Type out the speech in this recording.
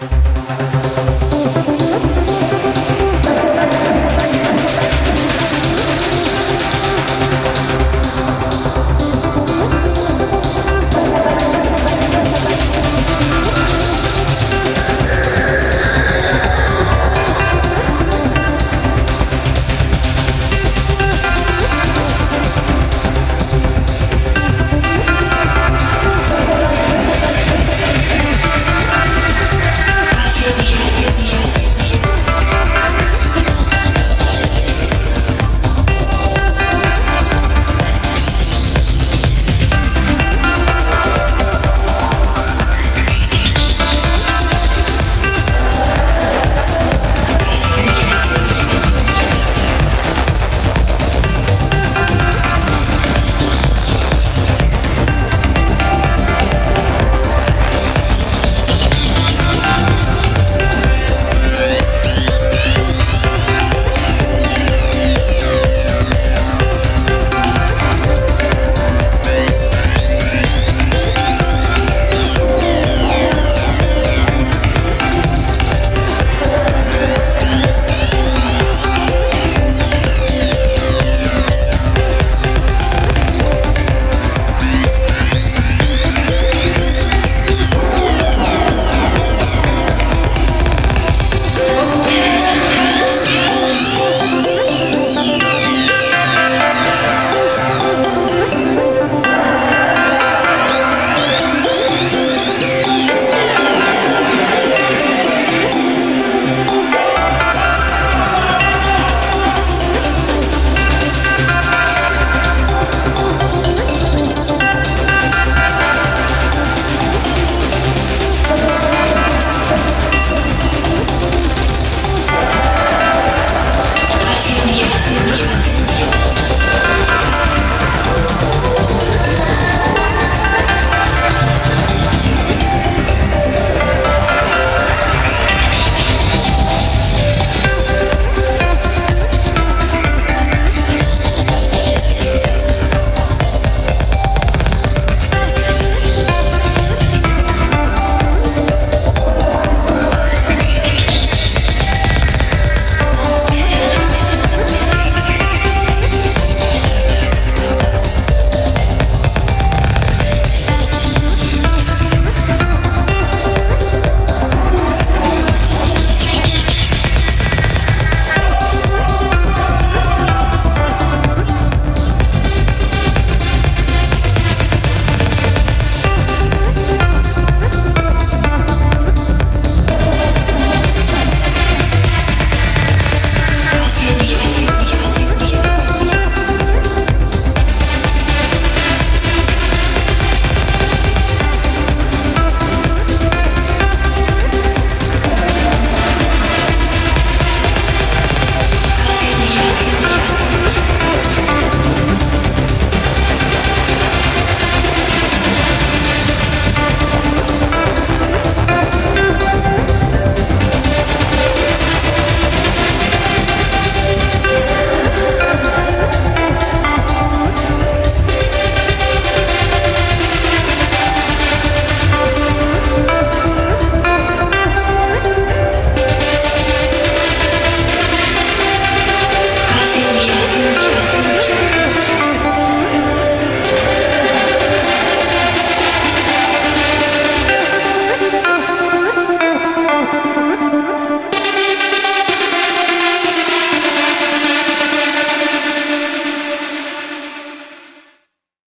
Música